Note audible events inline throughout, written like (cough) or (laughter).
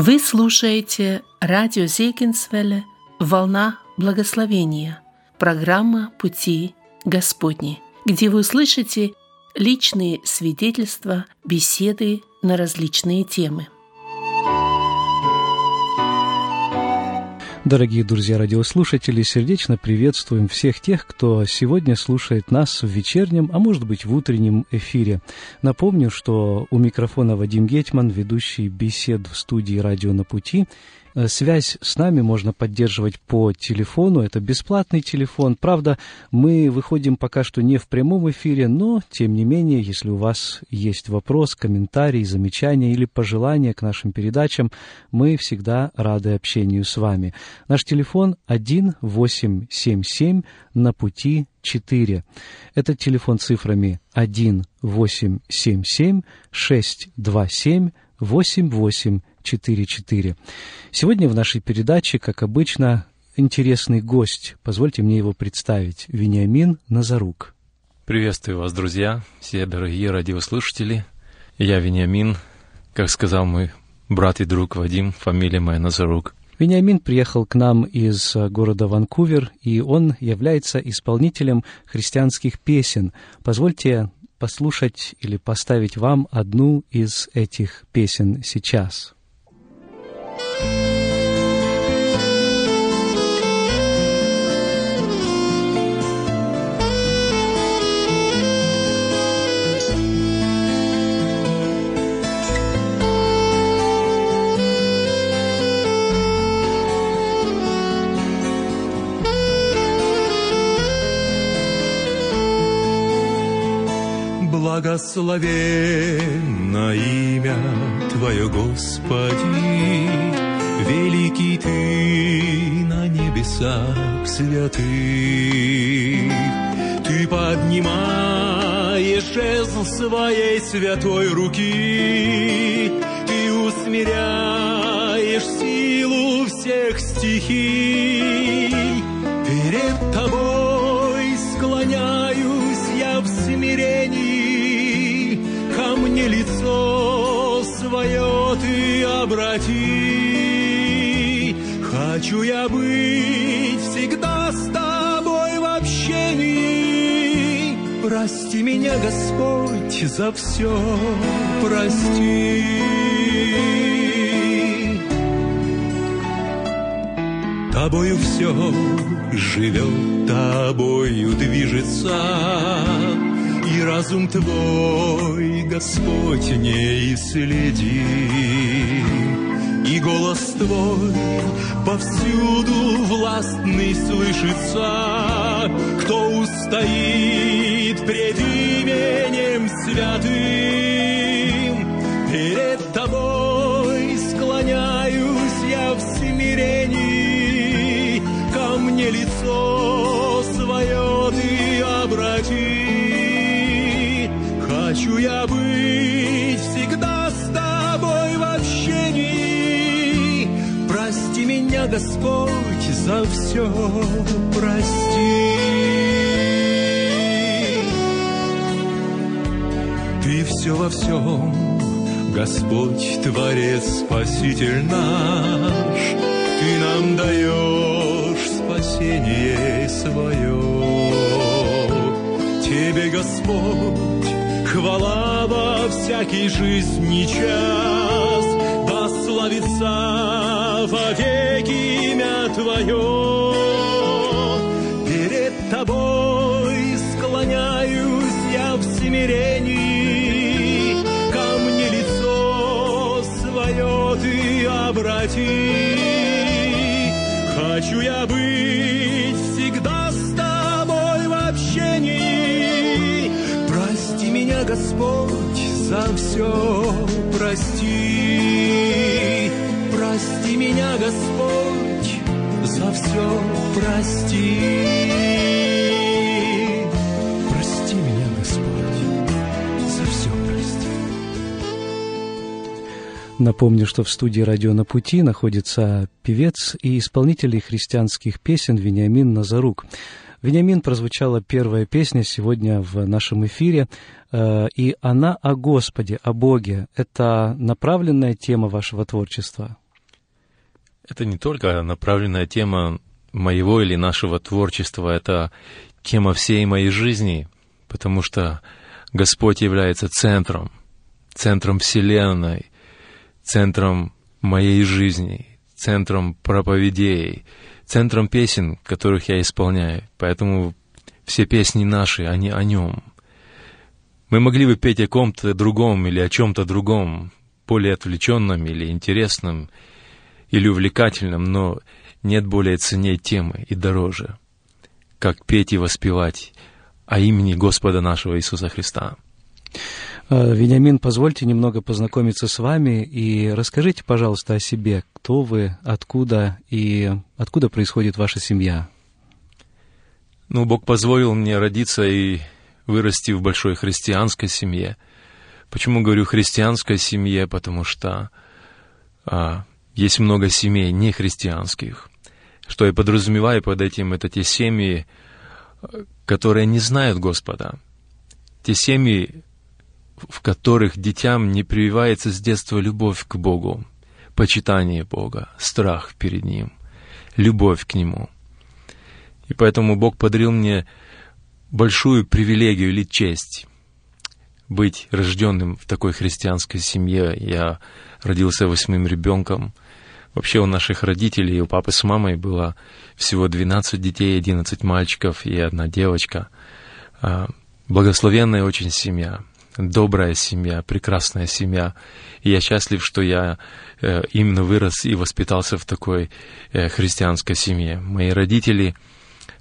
Вы слушаете радио Зейкинсвелле. «Волна благословения», программа «Пути Господни», где вы услышите личные свидетельства, беседы на различные темы – Дорогие друзья радиослушатели, сердечно приветствуем всех тех, кто сегодня слушает нас в вечернем, а может быть в утреннем эфире. Напомню, что у микрофона Вадим Гетман, ведущий бесед в студии «Радио на пути», связь с нами можно поддерживать по телефону, это бесплатный телефон. Правда, мы выходим пока что не в прямом эфире, но, тем не менее, если у вас есть вопрос, комментарий, замечания или пожелания к нашим передачам, мы всегда рады общению с вами. Наш телефон 1877 на пути 4. Это телефон цифрами 1877 627 88 44. Сегодня в нашей передаче, как обычно, интересный гость. Позвольте мне его представить. Вениамин Назарук. Приветствую вас, друзья, все дорогие радиослушатели. Я Вениамин, как сказал мой брат и друг Вадим, фамилия моя Назарук. Вениамин приехал к нам из города Ванкувер, и он является исполнителем христианских песен. Позвольте послушать или поставить вам одну из этих песен сейчас. Благословенно имя Твое, Господи, Великий Ты на небесах святых. Ты поднимаешь жезл своей святой руки, Ты усмиряешь силу всех стихий. Быть всегда с тобой в общении. Прости меня, Господь, за все, прости. Тобою все живет, тобою движется, И разум твой, Господь, не исследим и голос твой повсюду властный слышится. Кто устоит пред именем святым? Перед тобой склоняюсь я в смирении, ко мне лицо свое ты обрати. Хочу я быть Господь, за все прости. Ты все во всем, Господь, Творец, Спаситель наш, Ты нам даешь спасение свое. Тебе, Господь, хвала во всякий жизни час, да славится вовеки имя Твое. Перед Тобой склоняюсь я в смирении, ко мне лицо свое Ты обрати. Хочу я быть всегда с Тобой в общении. Прости меня, Господь, за все прости меня, Господь, за все прости. Прости меня, Господь, за все прости. Напомню, что в студии «Радио на пути» находится певец и исполнитель христианских песен Вениамин Назарук. Вениамин прозвучала первая песня сегодня в нашем эфире, э, и она о Господе, о Боге. Это направленная тема вашего творчества – Это не только направленная тема моего или нашего творчества, это тема всей моей жизни, потому что Господь является центром, центром Вселенной, центром моей жизни, центром проповедей, центром песен, которых я исполняю. Поэтому все песни наши, они о нем. Мы могли бы петь о ком-то другом или о чем-то другом, более отвлеченном или интересном, или увлекательном, но нет более ценней темы и дороже, как петь и воспевать о имени Господа нашего Иисуса Христа. А, Вениамин, позвольте немного познакомиться с вами и расскажите, пожалуйста, о себе. Кто вы, откуда и откуда происходит ваша семья? Ну, Бог позволил мне родиться и вырасти в большой христианской семье. Почему говорю христианской семье? Потому что а, есть много семей нехристианских. Что я подразумеваю под этим, это те семьи, которые не знают Господа. Те семьи, в которых детям не прививается с детства любовь к Богу, почитание Бога, страх перед Ним, любовь к Нему. И поэтому Бог подарил мне большую привилегию или честь быть рожденным в такой христианской семье. Я родился восьмым ребенком. Вообще у наших родителей, у папы с мамой было всего 12 детей, 11 мальчиков и одна девочка. А, благословенная очень семья, добрая семья, прекрасная семья. И я счастлив, что я э, именно вырос и воспитался в такой э, христианской семье. Мои родители,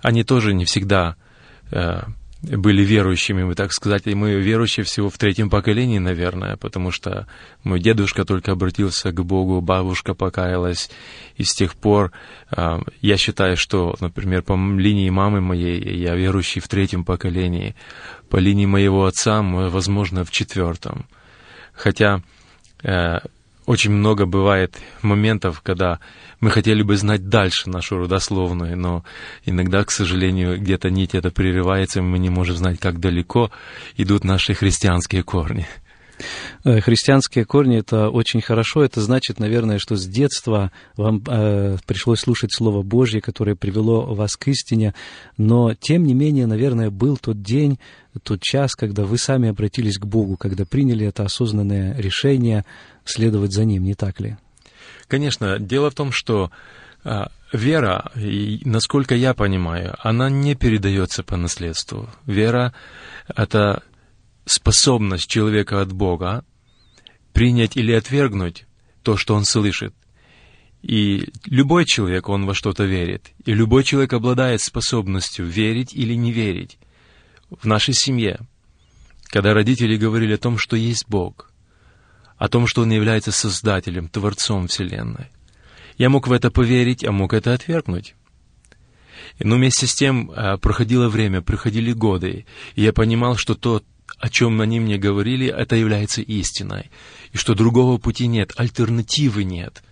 они тоже не всегда Э, были верующими, мы так сказать, и мы верующие всего в третьем поколении, наверное, потому что мой дедушка только обратился к Богу, бабушка покаялась, и с тех пор э, я считаю, что, например, по линии мамы моей я верующий в третьем поколении, по линии моего отца, возможно, в четвертом. Хотя э, очень много бывает моментов, когда мы хотели бы знать дальше нашу родословную, но иногда, к сожалению, где-то нить это прерывается, и мы не можем знать, как далеко идут наши христианские корни. Э, христианские корни это очень хорошо. Это значит, наверное, что с детства вам э, пришлось слушать Слово Божье, которое привело вас к истине. Но, тем не менее, наверное, был тот день, тот час, когда вы сами обратились к Богу, когда приняли это осознанное решение следовать за Ним, не так ли? Конечно. Дело в том, что э, вера, насколько я понимаю, она не передается по наследству. Вера — это способность человека от Бога принять или отвергнуть то, что он слышит. И любой человек, он во что-то верит. И любой человек обладает способностью верить или не верить. В нашей семье, когда родители говорили о том, что есть Бог, о том, что Он является Создателем, Творцом Вселенной, я мог в это поверить, а мог это отвергнуть. Но вместе с тем а, проходило время, проходили годы, и я понимал, что то, о чем они мне говорили, это является истиной. И что другого пути нет, альтернативы нет.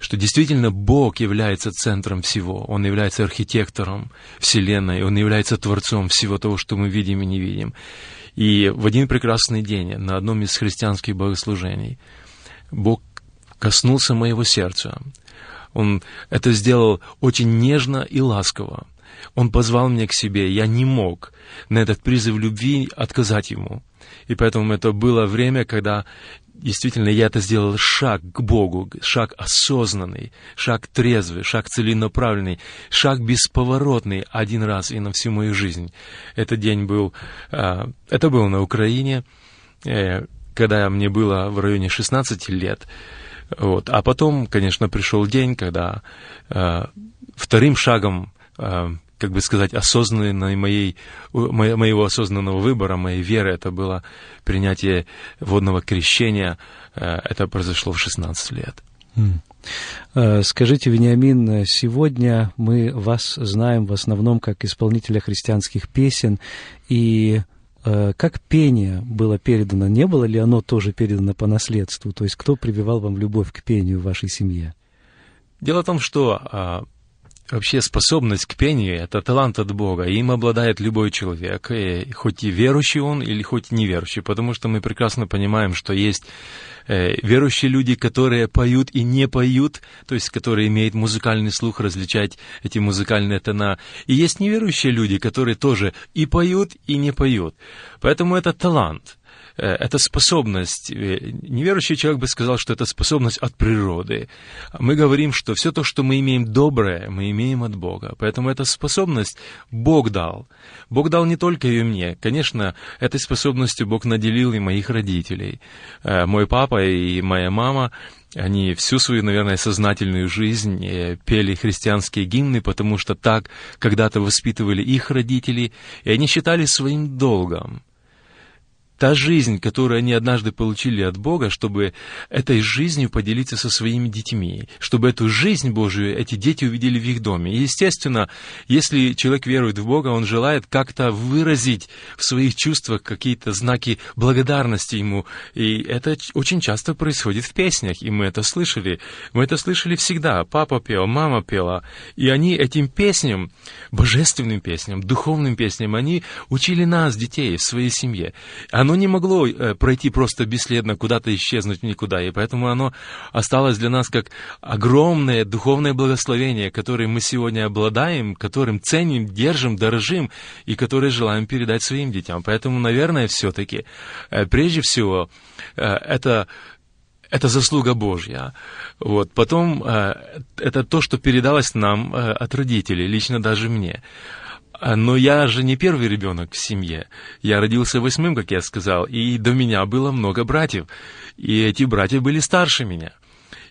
Что действительно Бог является центром всего. Он является архитектором Вселенной. Он является творцом всего того, что мы видим и не видим. И в один прекрасный день на одном из христианских богослужений Бог коснулся моего сердца. Он это сделал очень нежно и ласково. Он позвал меня к себе, я не мог на этот призыв любви отказать ему. И поэтому это было время, когда действительно я это сделал шаг к Богу, шаг осознанный, шаг трезвый, шаг целенаправленный, шаг бесповоротный один раз и на всю мою жизнь. Этот день был, а, это был на Украине, э, когда мне было в районе 16 лет. Вот. А потом, конечно, пришел день, когда а, вторым шагом а, как бы сказать, осознанной моей, моего осознанного выбора, моей веры, это было принятие водного крещения. Э, это произошло в 16 лет. Э, скажите, Вениамин, сегодня мы вас знаем в основном как исполнителя христианских песен, и э, как пение было передано, не было ли оно тоже передано по наследству? То есть кто прививал вам любовь к пению в вашей семье? Дело в том, что а, вообще способность к пению — это талант от Бога. Им обладает любой человек, и хоть и верующий он, или хоть и неверующий, потому что мы прекрасно понимаем, что есть э, верующие люди, которые поют и не поют, то есть которые имеют музыкальный слух, различать эти музыкальные тона. И есть неверующие люди, которые тоже и поют, и не поют. Поэтому это талант — это способность, э, неверующий человек бы сказал, что это способность от природы. Мы говорим, что все то, что мы имеем доброе, мы имеем от Бога. Поэтому эта способность Бог дал. Бог дал не только ее мне. Конечно, этой способностью Бог наделил и моих родителей. Э, мой папа и моя мама, они всю свою, наверное, сознательную жизнь пели христианские гимны, потому что так когда-то воспитывали их родители, и они считали своим долгом та жизнь, которую они однажды получили от Бога, чтобы этой жизнью поделиться со своими детьми, чтобы эту жизнь Божию эти дети увидели в их доме. И, естественно, если человек верует в Бога, он желает как-то выразить в своих чувствах какие-то знаки благодарности Ему. И это очень часто происходит в песнях, и мы это слышали. Мы это слышали всегда. Папа пел, мама пела. И они этим песням, божественным песням, духовным песням, они учили нас, детей, в своей семье. Оно оно не могло э, пройти просто бесследно, куда-то исчезнуть никуда, и поэтому оно осталось для нас как огромное духовное благословение, которое мы сегодня обладаем, которым ценим, держим, дорожим, и которое желаем передать своим детям. Поэтому, наверное, все-таки, э, прежде всего, э, это это заслуга Божья. Вот. Потом это то, что передалось нам от родителей, лично даже мне. А, но я же не первый ребенок в семье. Я родился восьмым, как я сказал, и до меня было много братьев. И эти братья были старше меня.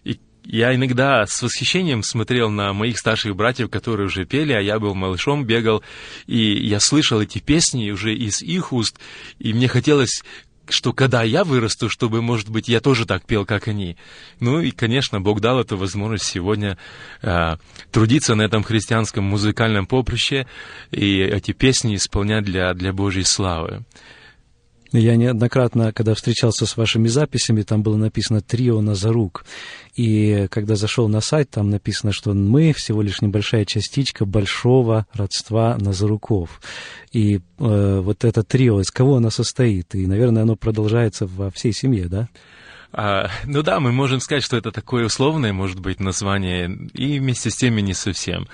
И я иногда с восхищением смотрел на моих старших братьев, которые уже пели, а я был малышом, бегал, и я слышал эти песни уже из их уст, и мне хотелось что когда я вырасту, чтобы, может быть, я тоже так пел, как они. Ну и, конечно, Бог дал эту возможность сегодня э, трудиться на этом христианском музыкальном поприще и эти песни исполнять для, для Божьей славы. Я неоднократно, когда встречался с вашими записями, там было написано «Трио Назарук». И когда зашел на сайт, там написано, что мы всего лишь небольшая частичка большого родства Назаруков. И э, вот это трио, из кого оно состоит? И, наверное, оно продолжается во всей семье, да? А, ну да, мы можем сказать, что это такое условное, может быть, название, и вместе с тем и не совсем.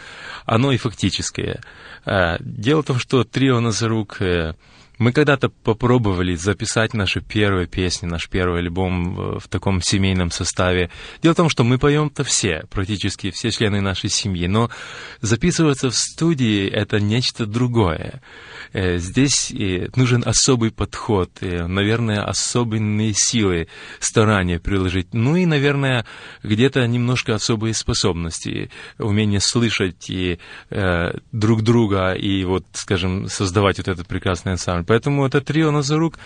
Оно и фактическое. А, дело в том, что трио Назарук... Э, мы когда-то попробовали записать наши первые песни, наш первый альбом в таком семейном составе. Дело в том, что мы поем-то все, практически все члены нашей семьи, но записываться в студии — это нечто другое. Э, здесь э, нужен особый подход, э, наверное, особенные силы, старания приложить. Ну и, наверное, где-то немножко особые способности, умение слышать и, друг друга и вот, скажем, создавать вот этот прекрасный ансамбль. Поэтому это трио Назарук,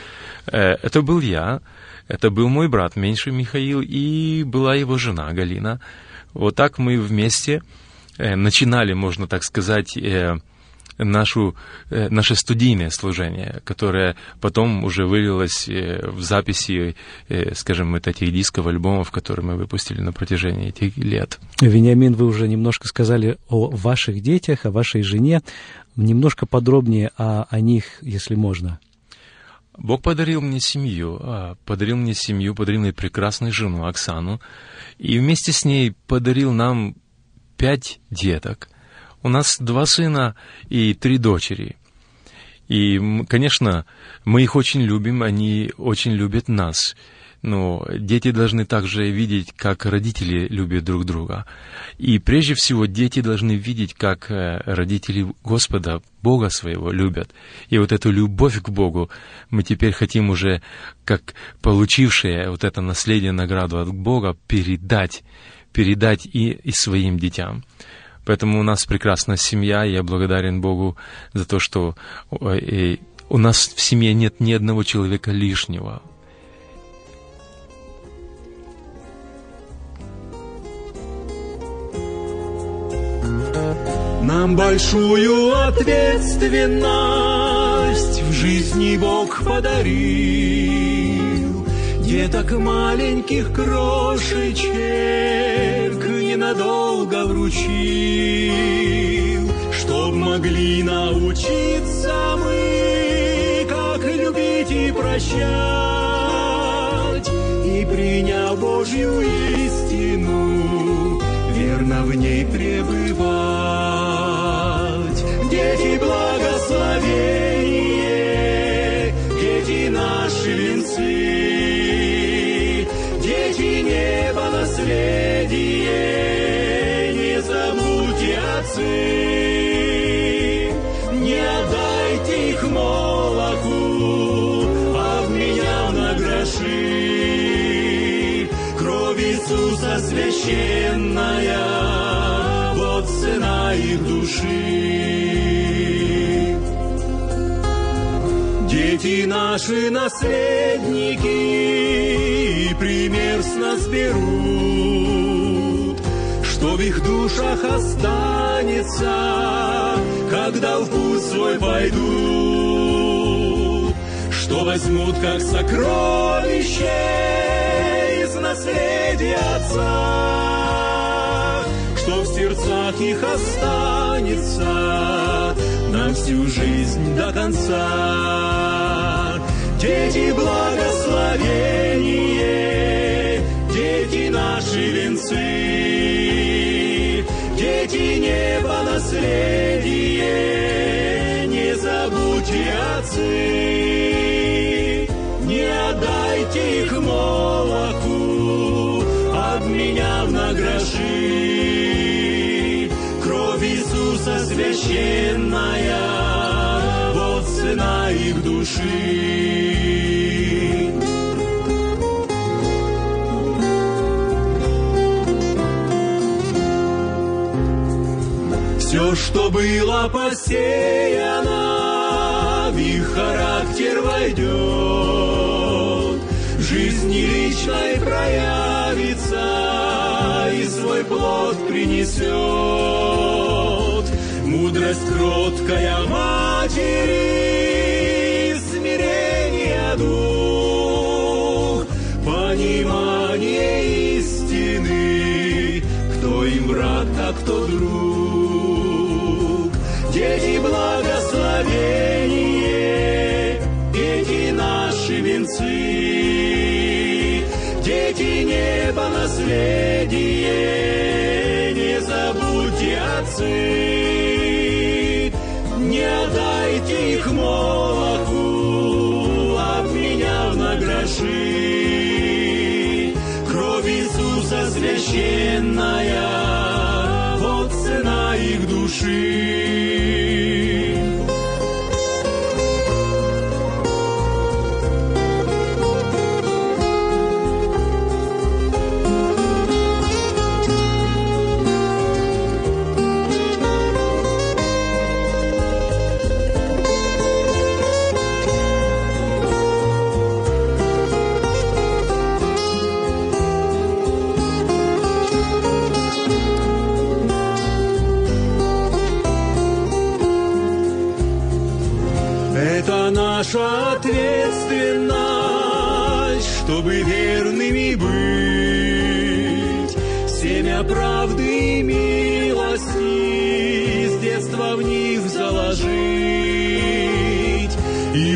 это был я, это был мой брат меньший Михаил и была его жена Галина. Вот так мы вместе начинали, можно так сказать, нашу, э, наше студийное служение, которое потом уже вылилось э, в записи, э, скажем, вот этих дисков, альбомов, которые мы выпустили на протяжении этих лет. Вениамин, вы уже немножко сказали о ваших детях, о вашей жене. Немножко подробнее о, о них, если можно. Бог подарил мне семью, а, подарил мне семью, подарил мне прекрасную жену Оксану, и вместе с ней подарил нам пять деток – у нас два сына и три дочери. И, конечно, мы их очень любим, они очень любят нас. Но дети должны также видеть, как родители любят друг друга. И прежде всего дети должны видеть, как э, родители Господа, Бога своего любят. И вот эту любовь к Богу мы теперь хотим уже, как получившие вот это наследие, награду от Бога, передать, передать и, и своим детям. Поэтому у нас прекрасная семья, и я благодарен Богу за то, что э, у нас в семье нет ни одного человека лишнего. Нам большую ответственность в жизни Бог подарил. Деток маленьких крошечек ненадолго вручил. могли научиться мы, как любить и прощать, и приняв Божью истину, верно в ней пребывать. Дети благословение, дети наши венцы, дети неба наследие, не забудьте отцы. Не отдайте их молоку, обменяв на гроши. Кровь Иисуса священная, вот цена их души. Дети наши наследники, пример с нас берут, что в их душах останется, когда в путь свой пойдут, что возьмут как сокровище из наследия Отца, что в сердцах их останется на всю жизнь до конца. Дети благословение, дети наши венцы, дети неба наследие, не забудьте отцы, не отдайте их молоку, обменяв на гроши. Кровь Иисуса священная, цена их души. Все, что было посеяно, в их характер войдет, жизни личной проявится и свой плод принесет. Мудрость кроткая матери, teba nás vedie.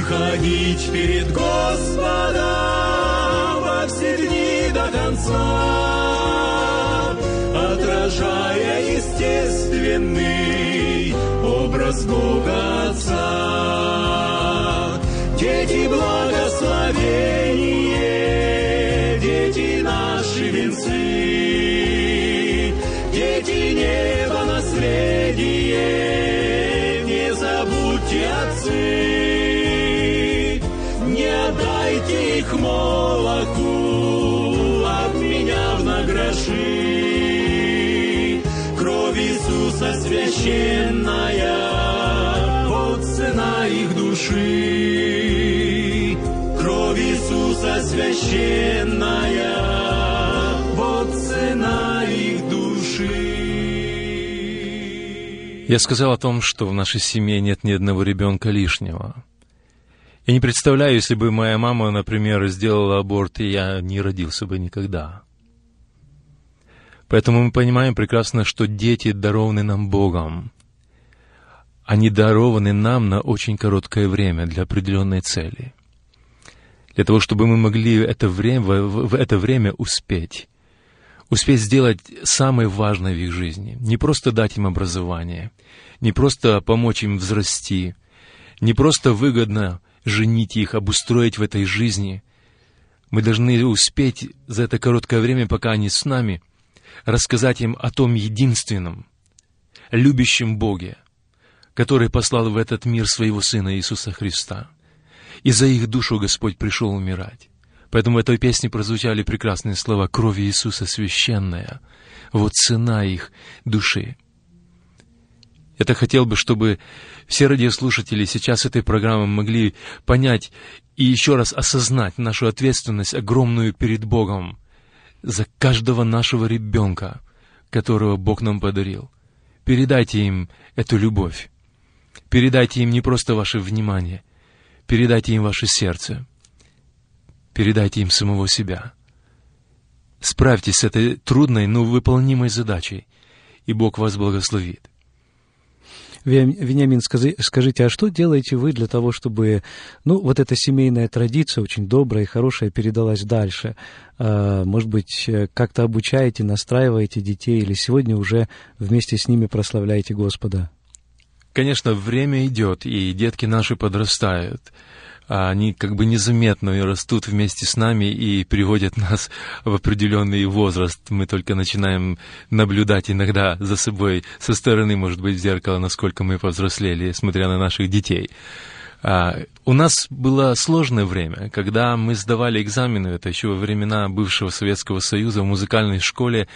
Ходить перед Господом во все дни до конца, отражая естественный образ Бога их молоку, обменяв на гроши. Кровь Иисуса священная, вот цена их души. Кровь Иисуса священная, вот цена их души. Я сказал о том, что в нашей семье нет ни одного ребенка лишнего. Я не представляю, если бы моя мама, например, сделала аборт, и я не родился бы никогда. Поэтому мы понимаем прекрасно, что дети дарованы нам Богом. они дарованы нам на очень короткое время для определенной цели. Для того, чтобы мы могли это время, в, это время успеть. Успеть сделать самое важное в их жизни. Не просто дать им образование, не просто помочь им взрасти, не просто выгодно женить их, обустроить в этой жизни. Мы должны успеть за это короткое время, пока они с нами, рассказать им о том единственном, любящем Боге, который послал в этот мир своего Сына Иисуса Христа. И за их душу Господь пришел умирать. Поэтому в этой песне прозвучали прекрасные слова «Кровь Иисуса священная». Вот цена их души. Я хотел бы, чтобы все радиослушатели сейчас этой программы могли понять и еще раз осознать нашу ответственность огромную перед Богом за каждого нашего ребенка, которого Бог нам подарил. Передайте им эту любовь. Передайте им не просто ваше внимание, передайте им ваше сердце. Передайте им самого себя. Справьтесь с этой трудной, но выполнимой задачей, и Бог вас благословит. Вениамин, скажите, а что делаете вы для того, чтобы, ну, вот эта семейная традиция, очень добрая и хорошая, передалась дальше? А, может быть, как-то обучаете, настраиваете детей, или сегодня уже вместе с ними прославляете Господа? Конечно, время идет, и детки наши подрастают. А они как бы незаметно растут вместе с нами и приводят нас в определенный возраст. Мы только начинаем наблюдать иногда за собой со стороны, может быть, в зеркало, насколько мы повзрослели, смотря на наших детей. А, у нас было сложное время, когда мы сдавали экзамены, это еще во времена бывшего Советского Союза в музыкальной школе,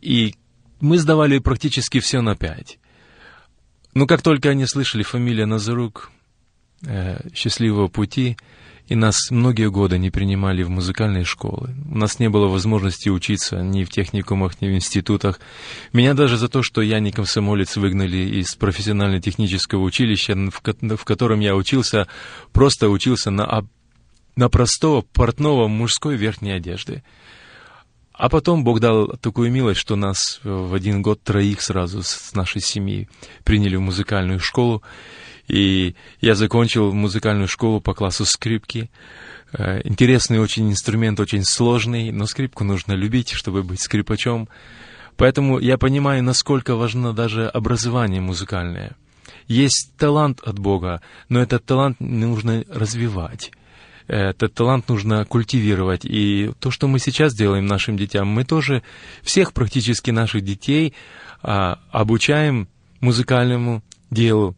и мы сдавали практически все на пять. Но как только они слышали фамилия Назарук, счастливого пути, и нас многие годы не принимали в музыкальные школы. У нас не было возможности учиться ни в техникумах, ни в институтах. Меня даже за то, что я не комсомолец, выгнали из профессионально-технического училища, в котором я учился, просто учился на, на простого портного мужской верхней одежды. А потом Бог дал такую милость, что нас в один год троих сразу с нашей семьи приняли в музыкальную школу. И я закончил музыкальную школу по классу скрипки. Э, интересный очень инструмент, очень сложный, но скрипку нужно любить, чтобы быть скрипачом. Поэтому я понимаю, насколько важно даже образование музыкальное. Есть талант от Бога, но этот талант нужно развивать. Этот талант нужно культивировать. И то, что мы сейчас делаем нашим детям, мы тоже всех практически наших детей а, обучаем музыкальному делу,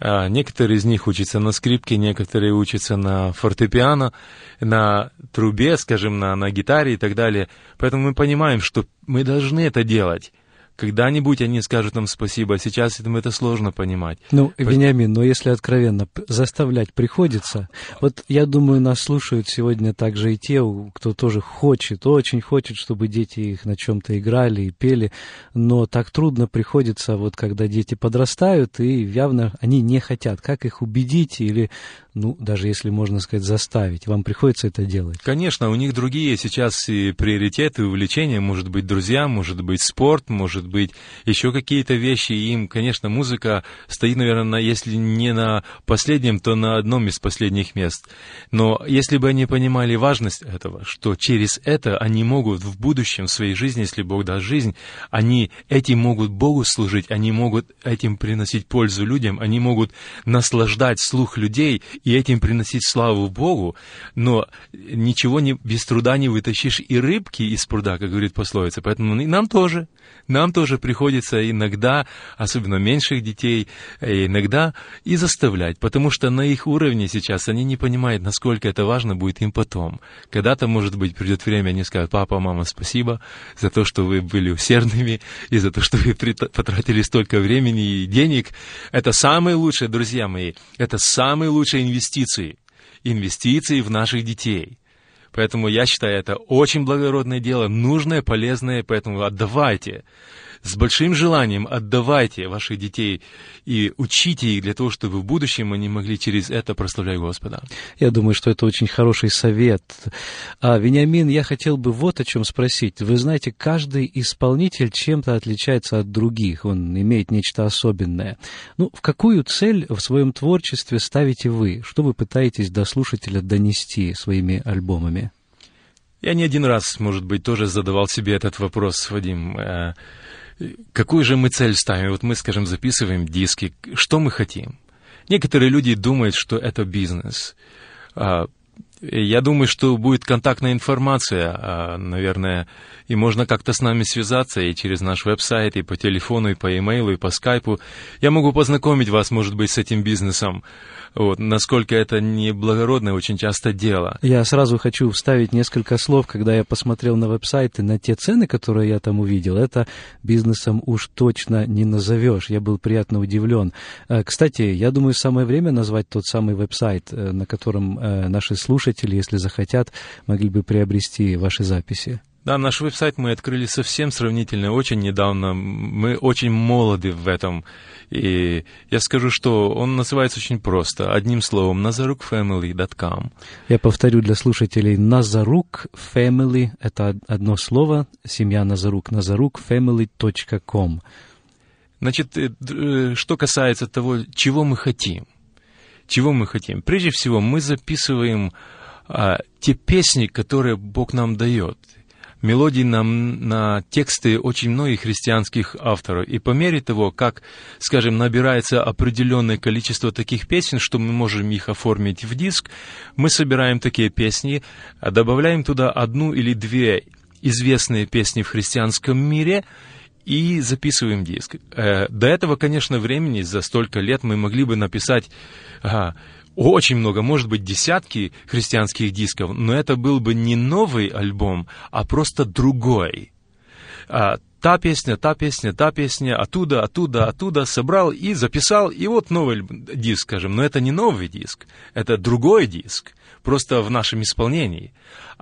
некоторые из них учатся на скрипке, некоторые учатся на фортепиано, на трубе, скажем, на, на гитаре и так далее. Поэтому мы понимаем, что мы должны это делать. Когда-нибудь они скажут нам спасибо, а сейчас им это сложно понимать. Ну, Вениамин, но если откровенно, заставлять приходится. Вот я думаю, нас слушают сегодня также и те, кто тоже хочет, очень хочет, чтобы дети их на чем-то играли и пели, но так трудно приходится, вот когда дети подрастают, и явно они не хотят. Как их убедить или ну, даже если можно сказать, заставить. Вам приходится это делать? Конечно, у них другие сейчас и приоритеты, увлечения. Может быть, друзья, может быть, спорт, может быть, еще какие-то вещи. И им, конечно, музыка стоит, наверное, если не на последнем, то на одном из последних мест. Но если бы они понимали важность этого, что через это они могут в будущем в своей жизни, если Бог даст жизнь, они этим могут Богу служить, они могут этим приносить пользу людям, они могут наслаждать слух людей и этим приносить славу Богу, но ничего не, без труда не вытащишь и рыбки из пруда, как говорит пословица. Поэтому нам тоже, нам тоже приходится иногда, особенно меньших детей, э, иногда и заставлять, потому что на их уровне сейчас они не понимают, насколько это важно будет им потом. Когда-то, может быть, придет время, они скажут, папа, мама, спасибо за то, что вы были усердными и за то, что вы потратили столько времени и денег. Это самое лучшее, друзья мои, это самый лучший инвестиции. Инвестиции в наших детей. Поэтому я считаю, это очень благородное дело, нужное, полезное, поэтому отдавайте с большим желанием отдавайте ваших детей и учите их для того, чтобы в будущем они могли через это прославлять Господа. Я думаю, что это очень хороший совет. А, Вениамин, я хотел бы вот о чем спросить. Вы знаете, каждый исполнитель чем-то отличается от других, он имеет нечто особенное. Ну, в какую цель в своем творчестве ставите вы? Что вы пытаетесь до слушателя донести своими альбомами? Я не один раз, может быть, тоже задавал себе этот вопрос, Вадим. Какую же мы цель ставим? Вот мы, скажем, записываем диски. Что мы хотим? Некоторые люди думают, что это бизнес. Я думаю, что будет контактная информация, а, наверное, и можно как-то с нами связаться и через наш веб-сайт, и по телефону, и по имейлу, и по скайпу. Я могу познакомить вас, может быть, с этим бизнесом. Вот, насколько это неблагородное очень часто дело. Я сразу хочу вставить несколько слов, когда я посмотрел на веб-сайт и на те цены, которые я там увидел. Это бизнесом уж точно не назовешь. Я был приятно удивлен. Э, кстати, я думаю, самое время назвать тот самый веб-сайт, э, на котором э, наши слушатели, если захотят, могли бы приобрести ваши записи. Да, наш веб-сайт мы открыли совсем сравнительно очень недавно. Мы очень молоды в этом. И я скажу, что он называется очень просто. Одним словом, nazarukfamily.com. Я повторю для слушателей. Назарук Family — это одно слово. Семья Назарук. nazarukfamily.com. Значит, э, э, что касается того, чего мы хотим. Чего мы хотим? Прежде всего, мы записываем а, те песни, которые Бог нам дает — мелодий на, на тексты очень многих христианских авторов. И по мере того, как, скажем, набирается определенное количество таких песен, что мы можем их оформить в диск, мы собираем такие песни, добавляем туда одну или две известные песни в христианском мире и записываем диск. Э, до этого, конечно, времени, за столько лет мы могли бы написать очень много, может быть, десятки христианских дисков, но это был бы не новый альбом, а просто другой. А, та песня, та песня, та песня, оттуда, оттуда, оттуда собрал и записал, и вот новый диск, скажем. Но это не новый диск, это другой диск, просто в нашем исполнении.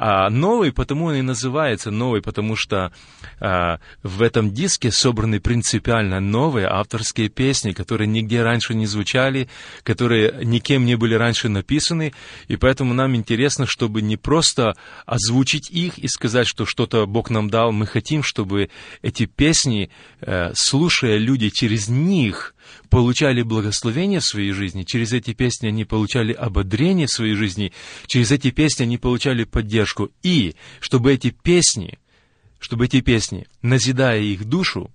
А новый, потому он и называется новый, потому что а, в этом диске собраны принципиально новые авторские песни, которые нигде раньше не звучали, которые никем не были раньше написаны, и поэтому нам интересно, чтобы не просто озвучить их и сказать, что что-то Бог нам дал, мы хотим, чтобы эти песни, э, слушая люди через них, получали благословение в своей жизни, через эти песни они получали ободрение в своей жизни, через эти песни они получали поддержку. И чтобы эти песни, чтобы эти песни, назидая их душу,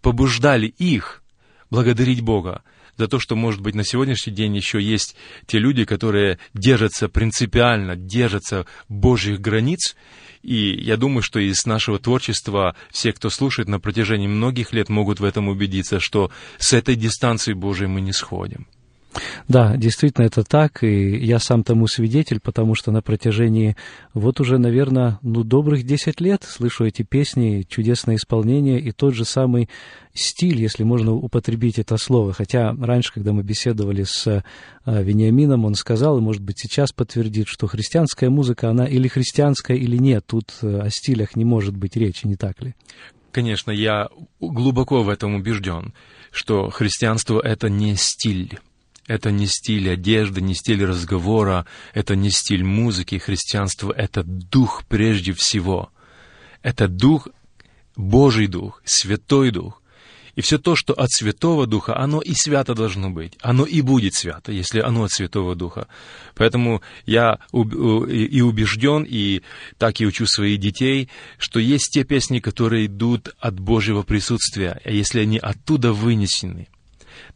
побуждали их благодарить Бога за то, что, может быть, на сегодняшний день еще есть те люди, которые держатся принципиально, держатся Божьих границ, и я думаю, что из нашего творчества все, кто слушает на протяжении многих лет, могут в этом убедиться, что с этой дистанции Божией мы не сходим. Да, действительно это так, и я сам тому свидетель, потому что на протяжении вот уже, наверное, ну, добрых десять лет слышу эти песни, чудесное исполнение и тот же самый стиль, если можно употребить это слово. Хотя раньше, когда мы беседовали с э, Вениамином, он сказал, и, может быть, сейчас подтвердит, что христианская музыка, она или христианская, или нет. Тут э, о стилях не может быть речи, не так ли? Конечно, я глубоко в этом убежден, что христианство — это не стиль это не стиль одежды, не стиль разговора, это не стиль музыки. Христианство — это дух прежде всего. Это дух, Божий дух, Святой дух. И все то, что от Святого Духа, оно и свято должно быть. Оно и будет свято, если оно от Святого Духа. Поэтому я и убежден, и так и учу своих детей, что есть те песни, которые идут от Божьего присутствия. А если они оттуда вынесены,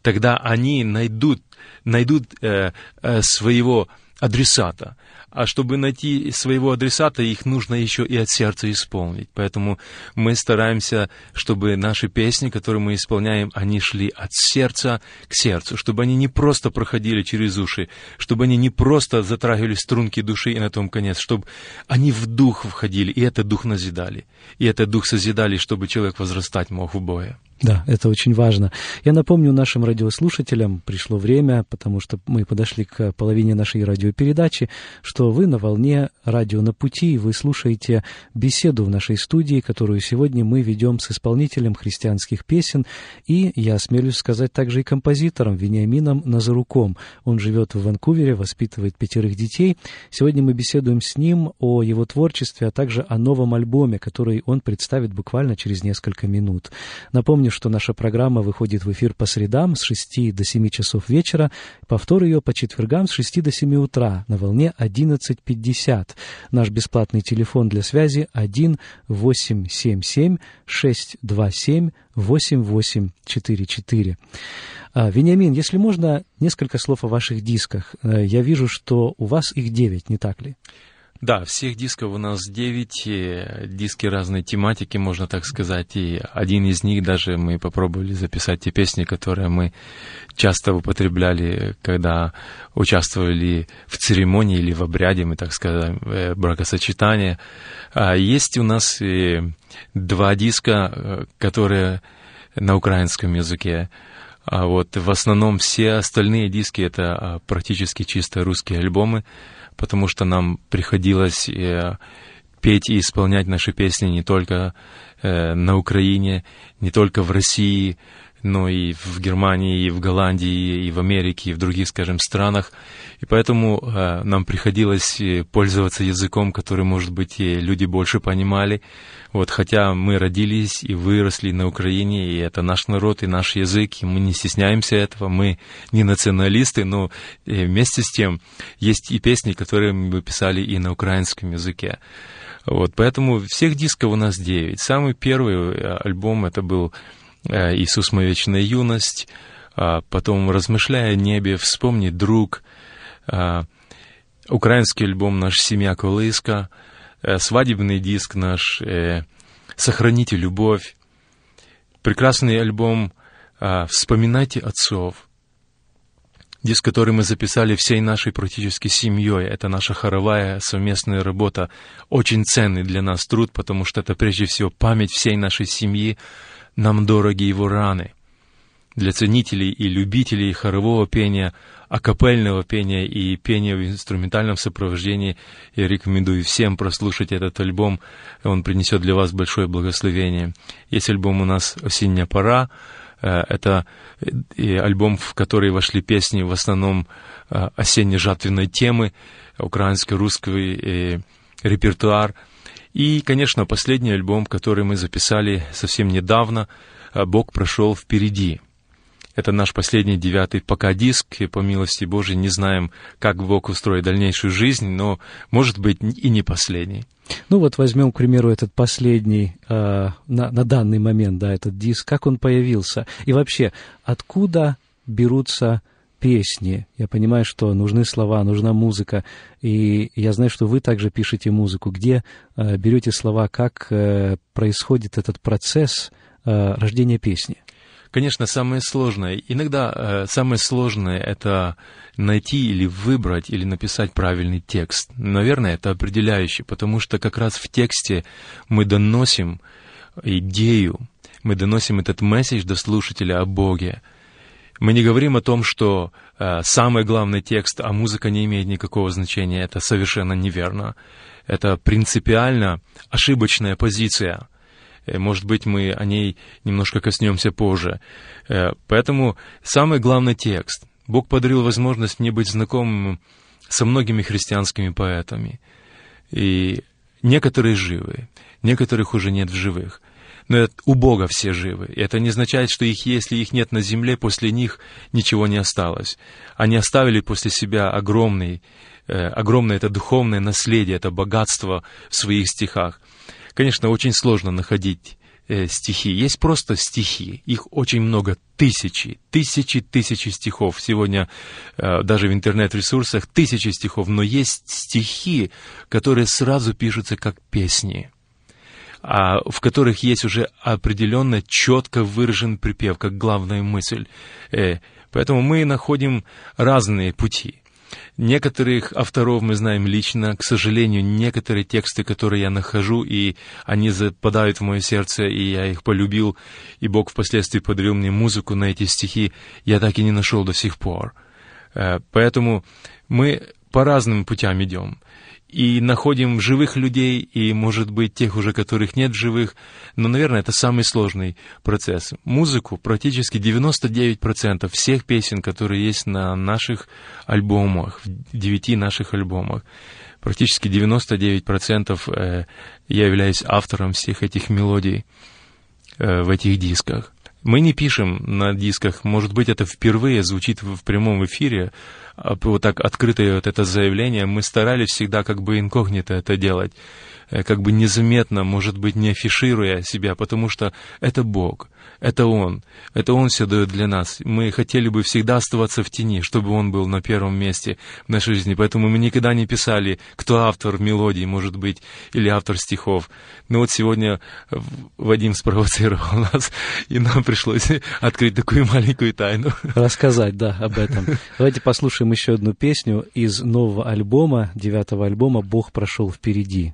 тогда они найдут найдут э, э, своего адресата. А чтобы найти своего адресата, их нужно еще и от сердца исполнить. Поэтому мы стараемся, чтобы наши песни, которые мы исполняем, они шли от сердца к сердцу, чтобы они не просто проходили через уши, чтобы они не просто затрагивали струнки души и на том конец, чтобы они в дух входили, и этот дух назидали, и этот дух созидали, чтобы человек возрастать мог в Боге. Да, это очень важно. Я напомню нашим радиослушателям, пришло время, потому что мы подошли к половине нашей радиопередачи, что вы на волне радио на пути, и вы слушаете беседу в нашей студии, которую сегодня мы ведем с исполнителем христианских песен, и, я осмелюсь сказать, также и композитором Вениамином Назаруком. Он живет в Ванкувере, воспитывает пятерых детей. Сегодня мы беседуем с ним о его творчестве, а также о новом альбоме, который он представит буквально через несколько минут. Напомню, что наша программа выходит в эфир по средам с 6 до 7 часов вечера, повтор ее по четвергам с 6 до 7 утра на волне 11.50. Наш бесплатный телефон для связи 1 877 627 8844. Вениамин, если можно, несколько слов о ваших дисках. Э, я вижу, что у вас их девять, не так ли? Да, всех дисков у нас 9, диски разной тематики, можно так сказать, и один из них даже мы попробовали записать те песни, которые мы часто употребляли, когда участвовали в церемонии или в обряде, мы так сказать, э, бракосочетания. А есть у нас два диска, э, которые на украинском языке. А вот в основном все остальные диски это а, практически чисто русские альбомы потому что нам приходилось э, петь и исполнять наши песни не только э, на Украине, не только в России, но и в Германии, и в Голландии, и в Америке, и в других, скажем, странах. И поэтому э, нам приходилось э, пользоваться языком, который, может быть, и люди больше понимали. Вот, хотя мы родились и выросли на Украине, и это наш народ, и наш язык, и мы не стесняемся этого, мы не националисты, но э, вместе с тем есть и песни, которые мы писали и на украинском языке. Вот, поэтому всех дисков у нас девять. Самый первый э, альбом это был Иисус, моя вечная юность, а потом «Размышляя о небе», «Вспомни, друг», а, украинский альбом «Наш семья колыска», э, свадебный диск наш э, «Сохраните любовь», прекрасный альбом а, «Вспоминайте отцов», диск, который мы записали всей нашей практически семьей. Это наша хоровая совместная работа. Очень ценный для нас труд, потому что это прежде всего память всей нашей семьи, нам дороги его раны. Для ценителей и любителей хорового пения, акапельного пения и пения в инструментальном сопровождении я рекомендую всем прослушать этот альбом. Он принесет для вас большое благословение. Есть альбом у нас «Осенняя пора», э, это альбом, в который вошли песни в основном э, осенне-жатвенной темы, украинско-русский э, репертуар – и, конечно, последний альбом, который мы записали совсем недавно, э, «Бог прошел впереди». Это наш последний девятый пока диск, и по милости Божией не знаем, как Бог устроит дальнейшую жизнь, но, может быть, и не последний. Ну вот возьмем, к примеру, этот последний э, на, на данный момент, да, этот диск, как он появился, и вообще, откуда берутся песни. Я понимаю, что нужны слова, нужна музыка. И я знаю, что вы также пишете музыку. Где э, берете слова, как э, происходит этот процесс э, рождения песни? Конечно, самое сложное. Иногда э, самое сложное это найти или выбрать или написать правильный текст. Наверное, это определяющий, потому что как раз в тексте мы доносим идею, мы доносим этот месседж до слушателя о Боге. Мы не говорим о том, что э, самый главный текст, а музыка не имеет никакого значения. Это совершенно неверно. Это принципиально ошибочная позиция. Э, может быть, мы о ней немножко коснемся позже. Э, поэтому самый главный текст. Бог подарил возможность мне быть знакомым со многими христианскими поэтами. И некоторые живы, некоторых уже нет в живых – но это, у Бога все живы. И это не означает, что их, если их нет на земле, после них ничего не осталось. Они оставили после себя огромный, э, огромное это духовное наследие, это богатство в своих стихах. Конечно, очень сложно находить э, стихи. Есть просто стихи. Их очень много, тысячи, тысячи, тысячи стихов. Сегодня э, даже в интернет-ресурсах тысячи стихов. Но есть стихи, которые сразу пишутся как песни в которых есть уже определенно четко выражен припев, как главная мысль. Э, поэтому мы находим разные пути. Некоторых авторов мы знаем лично. К сожалению, некоторые тексты, которые я нахожу, и они западают в мое сердце, и я их полюбил, и Бог впоследствии подарил мне музыку на эти стихи, я так и не нашел до сих пор. Э, поэтому мы по разным путям идем и находим живых людей, и, может быть, тех уже, которых нет живых. Но, наверное, это самый сложный процесс. Музыку практически 99% всех песен, которые есть на наших альбомах, в девяти наших альбомах, практически 99% э, я являюсь автором всех этих мелодий э, в этих дисках. Мы не пишем на дисках, может быть, это впервые звучит в прямом эфире, а, вот так открытое вот это заявление, мы старались всегда как бы инкогнито это делать, э, как бы незаметно, может быть, не афишируя себя, потому что это Бог, это Он, это Он все дает для нас. Мы хотели бы всегда оставаться в тени, чтобы Он был на первом месте в нашей жизни, поэтому мы никогда не писали, кто автор мелодии, может быть, или автор стихов. Но вот сегодня Вадим спровоцировал (laughs) нас, и нам пришлось (laughs) открыть такую маленькую тайну. (laughs) Рассказать, да, об этом. Давайте послушаем еще одну песню из нового альбома, девятого альбома «Бог прошел впереди».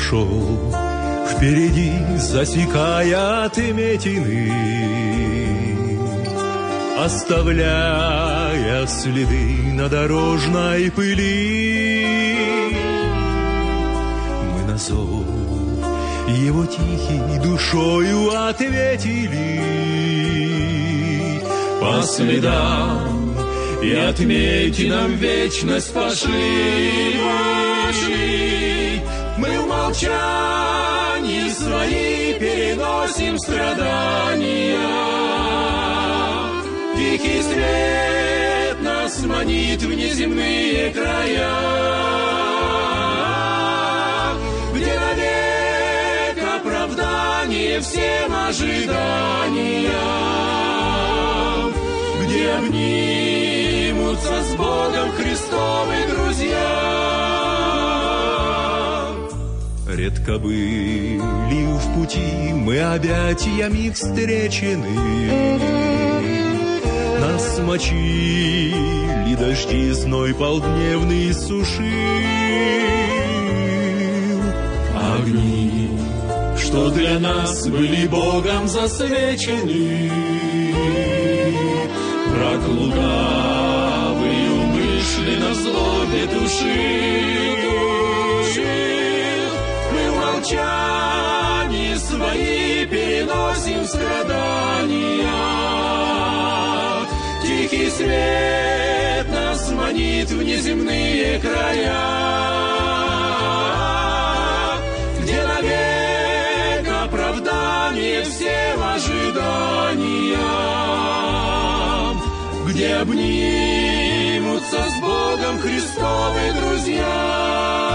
Прошел впереди, засекая отметины, Оставляя следы на дорожной пыли. Мы на зов его тихий душою ответили По следам и отметьте нам вечность пошли, пошли. Молчании свои переносим страдания. Тихий свет нас манит в неземные края, Где навек оправдание всем ожиданиям, Где обнимутся с Богом Христовы друзья. Редко были в пути мы объятиями встречены. Нас мочили дожди, зной полдневный сушил. Огни, что для нас были Богом засвечены, Враг лукавый умышленно злобе души молчании свои переносим страдания. Тихий свет нас манит в неземные края, где навек оправдание всем ожиданиям, где обнимутся с Богом Христовы друзья.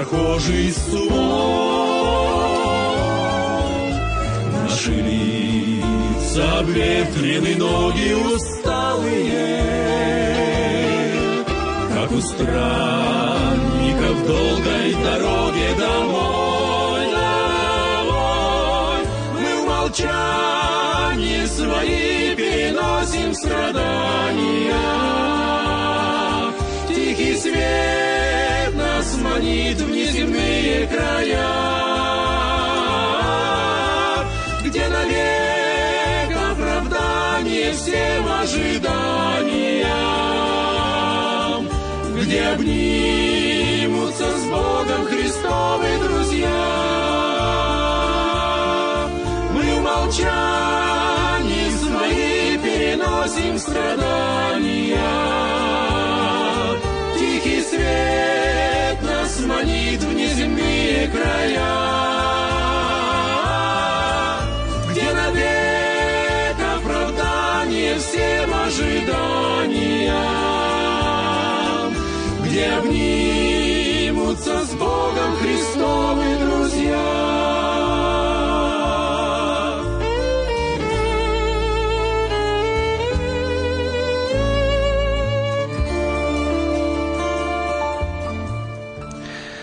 Прохожий сумок. Наши лица обветрены, ноги усталые, как у странников долгой дороге домой, домой. Мы в молчании свои переносим страдания. Тихий свет края, где навек оправдание всем ожиданиям, где обнимутся с Богом Христовы друзья. Мы в свои переносим страдания. Тихий свет манит в неземные края, где навек оправдание всем ожиданиям, где обнимутся с Богом Христовы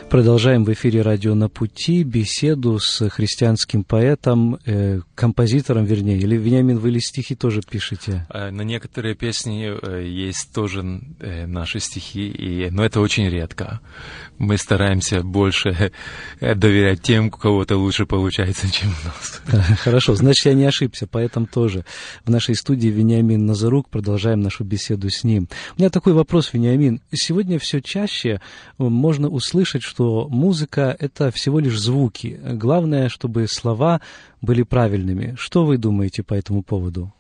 Продолжаем в эфире радио «На пути» беседу с христианским поэтом, э, композитором, вернее. Или, Вениамин, вы ли стихи тоже пишете? Э, На некоторые песни э, есть тоже э, наши стихи, и, но это очень редко. Мы стараемся больше доверять тем, у кого-то лучше получается, (laughs) чем у нас. Хорошо, значит, я не ошибся, поэтом тоже. В нашей студии Вениамин Назарук, продолжаем нашу беседу с ним. У меня такой вопрос, Вениамин. Сегодня все чаще можно услышать, что музыка — это всего лишь звуки. Главное, чтобы слова были правильными. Что вы думаете по этому поводу?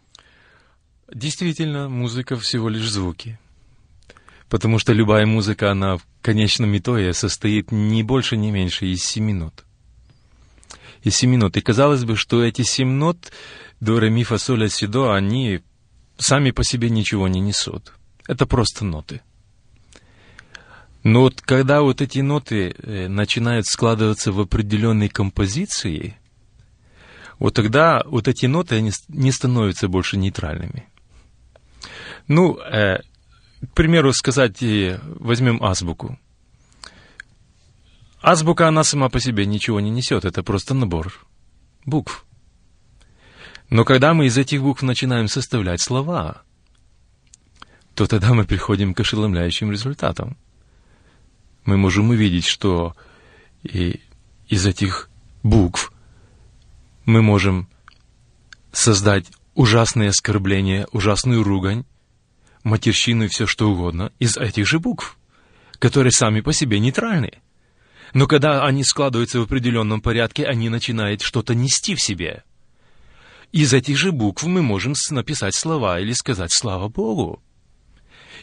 Действительно, музыка всего лишь звуки. Потому что любая музыка, она в конечном итоге состоит не больше, не меньше из семи нот. Из семи нот. И казалось бы, что эти семь нот, до, ре, ми, фа, соль, ля, си, до, они сами по себе ничего не несут. Это просто ноты. Но вот когда вот эти ноты э, начинают складываться в определенной композиции, вот тогда вот эти ноты они не становятся больше нейтральными. Ну, э, к примеру, сказать, э, возьмем азбуку. Азбука, она сама по себе ничего не несет, это просто набор букв. Но когда мы из этих букв начинаем составлять слова, то тогда мы приходим к ошеломляющим результатам. Мы можем увидеть, что и из этих букв мы можем создать ужасные оскорбления, ужасную ругань, матерщину и все что угодно из этих же букв, которые сами по себе нейтральны. Но когда они складываются в определенном порядке, они начинают что-то нести в себе. Из этих же букв мы можем написать слова или сказать «Слава Богу».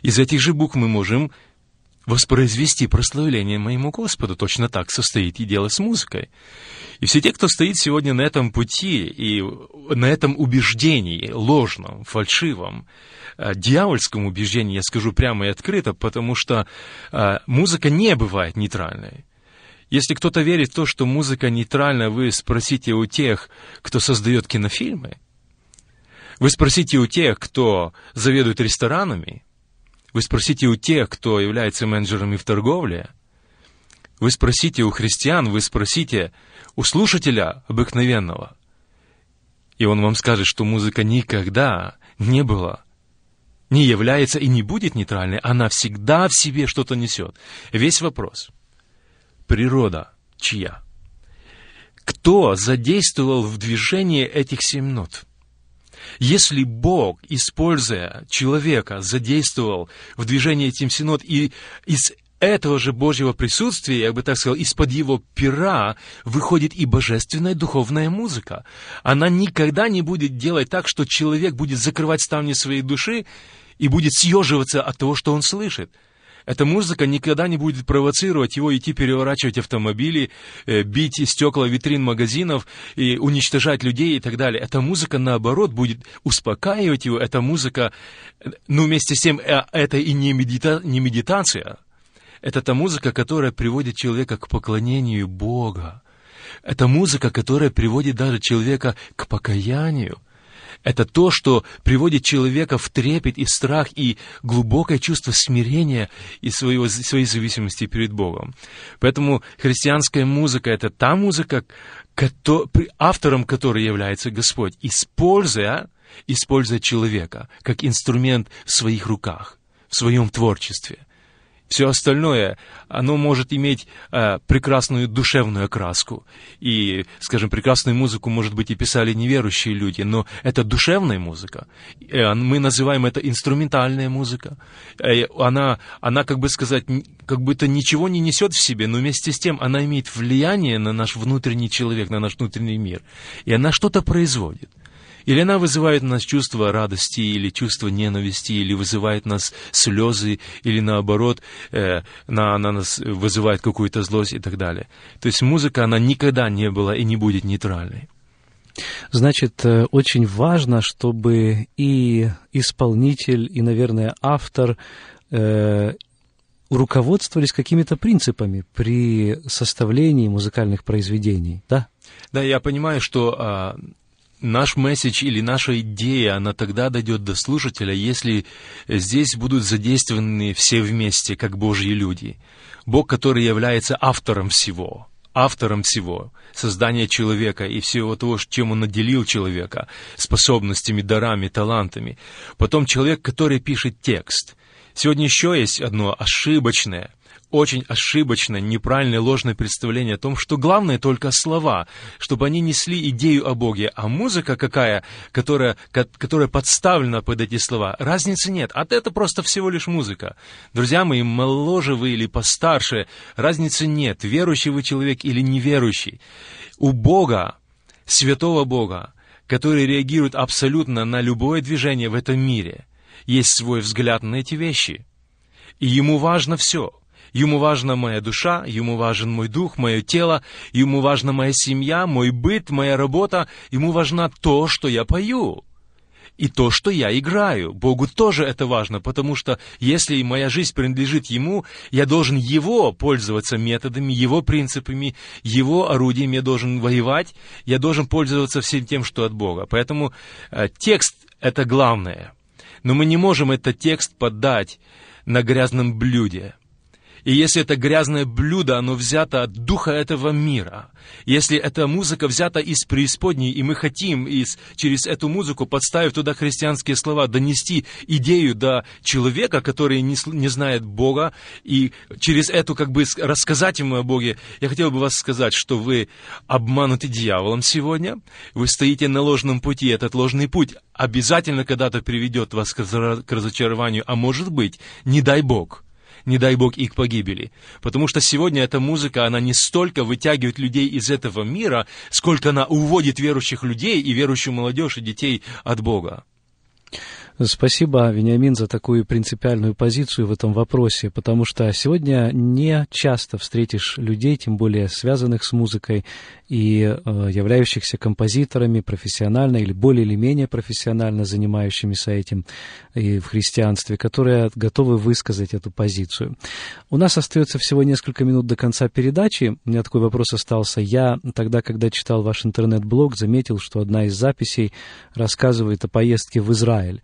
Из этих же букв мы можем воспроизвести прославление моему Господу. Точно так состоит и дело с музыкой. И все те, кто стоит сегодня на этом пути и на этом убеждении, ложном, фальшивом, дьявольском убеждении, я скажу прямо и открыто, потому что э, музыка не бывает нейтральной. Если кто-то верит в то, что музыка нейтральна, вы спросите у тех, кто создает кинофильмы, вы спросите у тех, кто заведует ресторанами, вы спросите у тех, кто является менеджерами в торговле, вы спросите у христиан, вы спросите у слушателя обыкновенного, и он вам скажет, что музыка никогда не была, не является и не будет нейтральной, она всегда в себе что-то несет. Весь вопрос. Природа чья? Кто задействовал в движении этих семь нот? Если Бог, используя человека, задействовал в движении этим синод, и из этого же Божьего присутствия, я бы так сказал, из-под его пера выходит и божественная духовная музыка. Она никогда не будет делать так, что человек будет закрывать ставни своей души и будет съеживаться от того, что он слышит. Эта музыка никогда не будет провоцировать его идти переворачивать автомобили, э, бить стекла витрин магазинов и уничтожать людей и так далее. Эта музыка, наоборот, будет успокаивать его. Эта музыка, э, ну, вместе с тем, э, это и не, медита, не медитация. Это та музыка, которая приводит человека к поклонению Бога. Это музыка, которая приводит даже человека к покаянию. Это то, что приводит человека в трепет и страх и глубокое чувство смирения и своего, своей зависимости перед Богом. Поэтому христианская музыка — это та музыка, автором которой является Господь, используя, используя человека как инструмент в своих руках, в своем творчестве. Все остальное, оно может иметь э, прекрасную душевную окраску. И, скажем, прекрасную музыку, может быть, и писали неверующие люди, но это душевная музыка. Э, мы называем это инструментальная музыка. Э, она, она, как бы сказать, как будто ничего не несет в себе, но вместе с тем она имеет влияние на наш внутренний человек, на наш внутренний мир. И она что-то производит. Или она вызывает в нас чувство радости, или чувство ненависти, или вызывает нас слезы, или наоборот, э, на, на нас вызывает какую-то злость и так далее. То есть музыка, она никогда не была и не будет нейтральной. Значит, э, очень важно, чтобы и исполнитель, и, наверное, автор э, руководствовались какими-то принципами при составлении музыкальных произведений, да? Да, я понимаю, что а, наш месседж или наша идея, она тогда дойдет до слушателя, если здесь будут задействованы все вместе, как Божьи люди. Бог, который является автором всего, автором всего, создания человека и всего того, чем он наделил человека, способностями, дарами, талантами. Потом человек, который пишет текст. Сегодня еще есть одно ошибочное – очень ошибочное, неправильное, ложное представление о том, что главное только слова, чтобы они несли идею о Боге, а музыка какая, которая, которая подставлена под эти слова, разницы нет. А это просто всего лишь музыка. Друзья мои, моложе вы или постарше, разницы нет, верующий вы человек или неверующий. У Бога, святого Бога, который реагирует абсолютно на любое движение в этом мире, есть свой взгляд на эти вещи. И ему важно все — Ему важна моя душа, ему важен мой дух, мое тело, ему важна моя семья, мой быт, моя работа, ему важно то, что я пою. И то, что я играю. Богу тоже это важно, потому что если моя жизнь принадлежит Ему, я должен Его пользоваться методами, Его принципами, Его орудиями, я должен воевать, я должен пользоваться всем тем, что от Бога. Поэтому э, текст — это главное. Но мы не можем этот текст подать на грязном блюде. И если это грязное блюдо, оно взято от духа этого мира, если эта музыка взята из преисподней, и мы хотим из, через эту музыку, подставив туда христианские слова, донести идею до человека, который не, не знает Бога, и через эту как бы рассказать ему о Боге, я хотел бы вас сказать, что вы обмануты дьяволом сегодня, вы стоите на ложном пути, этот ложный путь обязательно когда-то приведет вас к разочарованию, а может быть, не дай Бог – не дай бог, их погибели. Потому что сегодня эта музыка, она не столько вытягивает людей из этого мира, сколько она уводит верующих людей и верующую молодежь и детей от Бога. Спасибо, Вениамин, за такую принципиальную позицию в этом вопросе, потому что сегодня не часто встретишь людей, тем более связанных с музыкой и э, являющихся композиторами профессионально или более или менее профессионально занимающимися этим и в христианстве, которые готовы высказать эту позицию. У нас остается всего несколько минут до конца передачи. У меня такой вопрос остался. Я тогда, когда читал ваш интернет-блог, заметил, что одна из записей рассказывает о поездке в Израиль.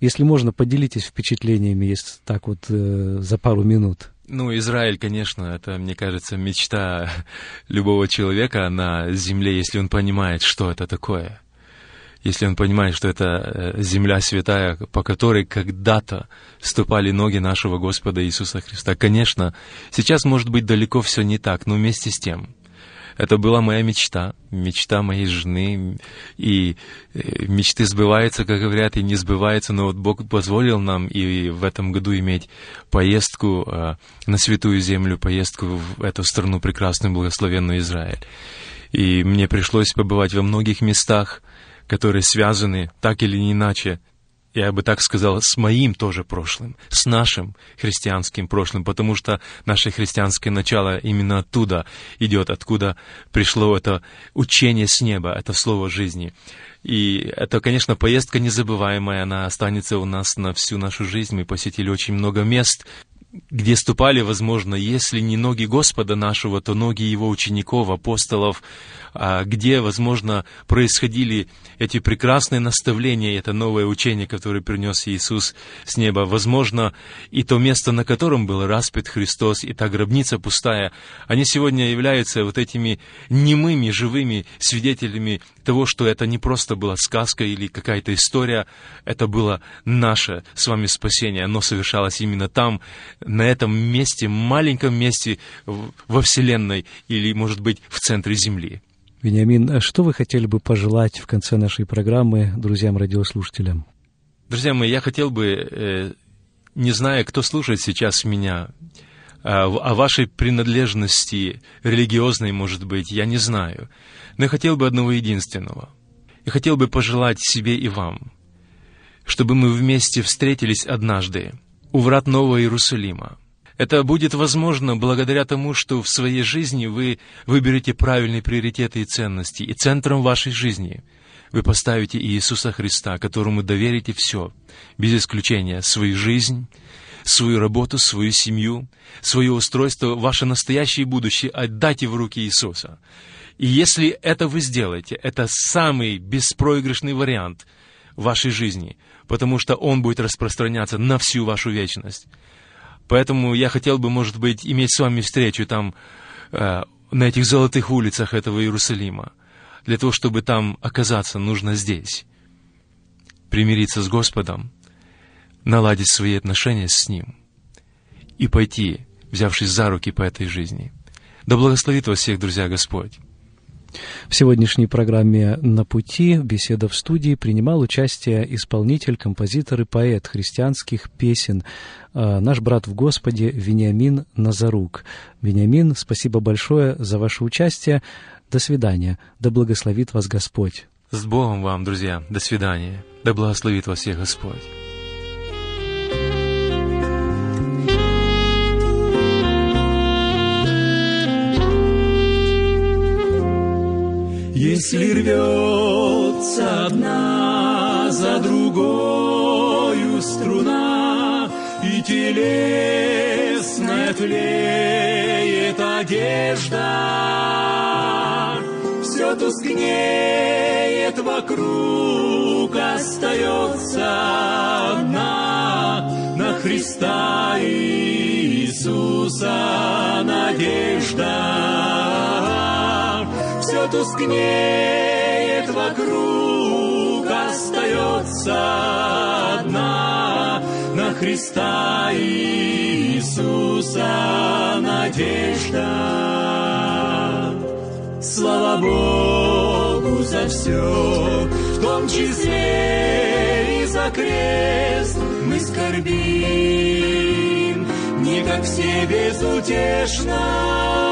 Если можно, поделитесь впечатлениями, если так вот э, за пару минут. Ну, Израиль, конечно, это, мне кажется, мечта (laughs) любого человека на земле, если он понимает, что это такое. Если он понимает, что это э, земля святая, по которой когда-то ступали ноги нашего Господа Иисуса Христа. Конечно, сейчас, может быть, далеко все не так, но вместе с тем – это была моя мечта, мечта моей жены. И э, мечты сбываются, как говорят, и не сбываются, но вот Бог позволил нам и в этом году иметь поездку э, на Святую Землю, поездку в эту страну прекрасную, благословенную Израиль. И мне пришлось побывать во многих местах, которые связаны так или иначе я бы так сказал, с моим тоже прошлым, с нашим христианским прошлым, потому что наше христианское начало именно оттуда идет, откуда пришло это учение с неба, это слово жизни. И это, конечно, поездка незабываемая, она останется у нас на всю нашу жизнь. Мы посетили очень много мест, где ступали, возможно, если не ноги Господа нашего, то ноги Его учеников, апостолов, где, возможно, происходили эти прекрасные наставления, это новое учение, которое принес Иисус с неба. Возможно, и то место, на котором был распят Христос, и та гробница пустая, они сегодня являются вот этими немыми, живыми свидетелями того, что это не просто была сказка или какая-то история, это было наше с вами спасение. Оно совершалось именно там, на этом месте, маленьком месте во Вселенной или, может быть, в центре Земли. Вениамин, а что вы хотели бы пожелать в конце нашей программы друзьям-радиослушателям? Друзья мои, я хотел бы, э, не зная, кто слушает сейчас меня, а, о вашей принадлежности религиозной, может быть, я не знаю. Но я хотел бы одного единственного. И хотел бы пожелать себе и вам, чтобы мы вместе встретились однажды у врат Нового Иерусалима. Это будет возможно благодаря тому, что в своей жизни вы выберете правильные приоритеты и ценности, и центром вашей жизни вы поставите Иисуса Христа, которому доверите все, без исключения, свою жизнь, свою работу, свою семью, свое устройство, ваше настоящее будущее отдайте в руки Иисуса. И если это вы сделаете, это самый беспроигрышный вариант вашей жизни, потому что он будет распространяться на всю вашу вечность. Поэтому я хотел бы, может быть, иметь с вами встречу там, э, на этих золотых улицах этого Иерусалима. Для того, чтобы там оказаться, нужно здесь. Примириться с Господом, наладить свои отношения с Ним и пойти, взявшись за руки по этой жизни. Да благословит вас всех, друзья, Господь. В сегодняшней программе «На пути» беседа в студии принимал участие исполнитель, композитор и поэт христианских песен, а, наш брат в Господе Вениамин Назарук. Вениамин, спасибо большое за ваше участие. До свидания. Да благословит вас Господь. С Богом вам, друзья. До свидания. Да благословит вас всех Господь. Если рвется одна за другою струна, И телесная тлеет одежда, Все тускнеет вокруг, остается одна на Христа Иисуса надежда все тускнеет вокруг, остается одна на Христа Иисуса надежда. Слава Богу за все, в том числе и за крест мы скорбим, не как все безутешно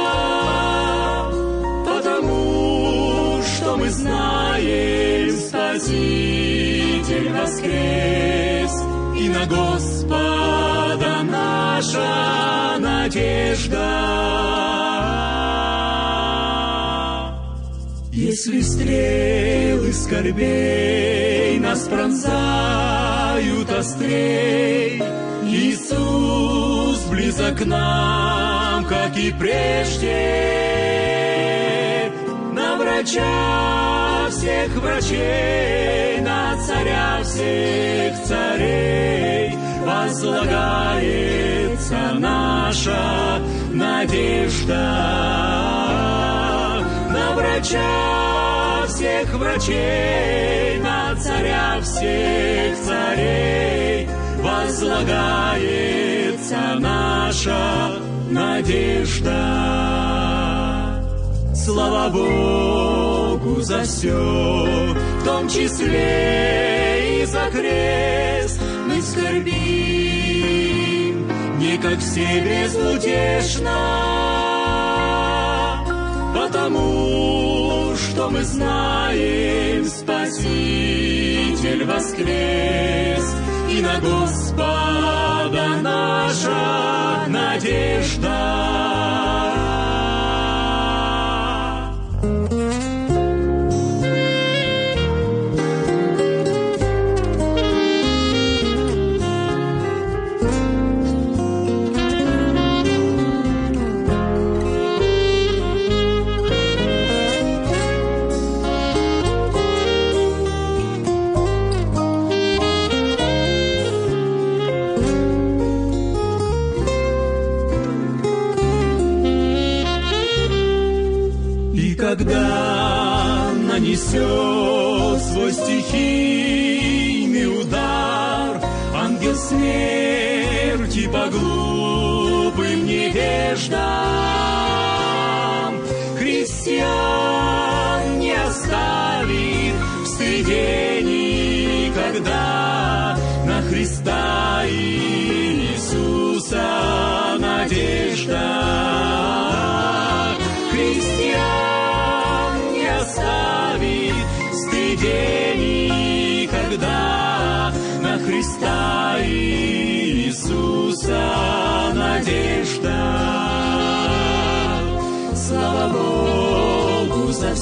знаем, Спаситель воскрес, и на Господа наша надежда. Если стрелы скорбей нас пронзают острей, Иисус близок к нам, как и прежде, врача всех врачей, на царя всех царей возлагается наша надежда. На врача всех врачей, на царя всех царей возлагается наша надежда. Слава Богу! За все, в том числе и за крест мы скорбим, не как все безутешно, потому что мы знаем, Спаситель воскрес, и на Господа наша надежда. когда нанесет свой стихийный удар, ангел смерти по глупым невеждам.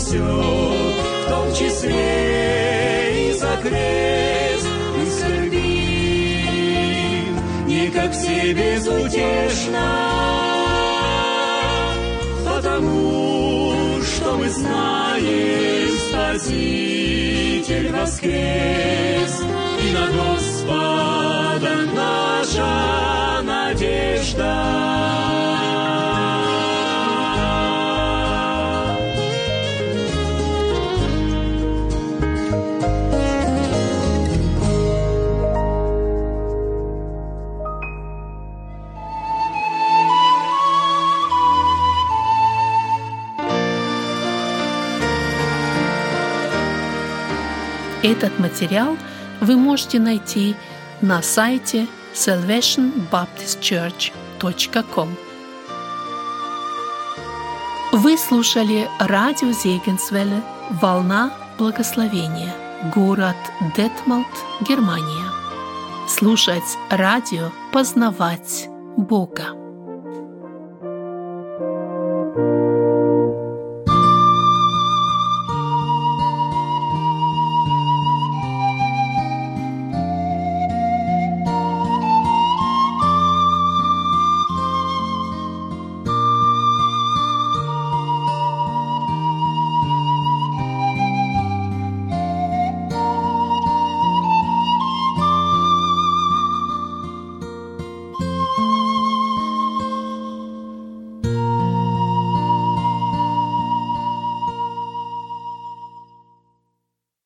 Все, в том числе и за крест мы скорбим, не как все безутешно, потому что мы знаем, Спаситель воскрес, и на Этот материал вы можете найти на сайте salvationbaptistchurch.com. Вы слушали радио Зегенсвелле «Волна благословения», город Детмалт, Германия. Слушать радио, познавать Бога.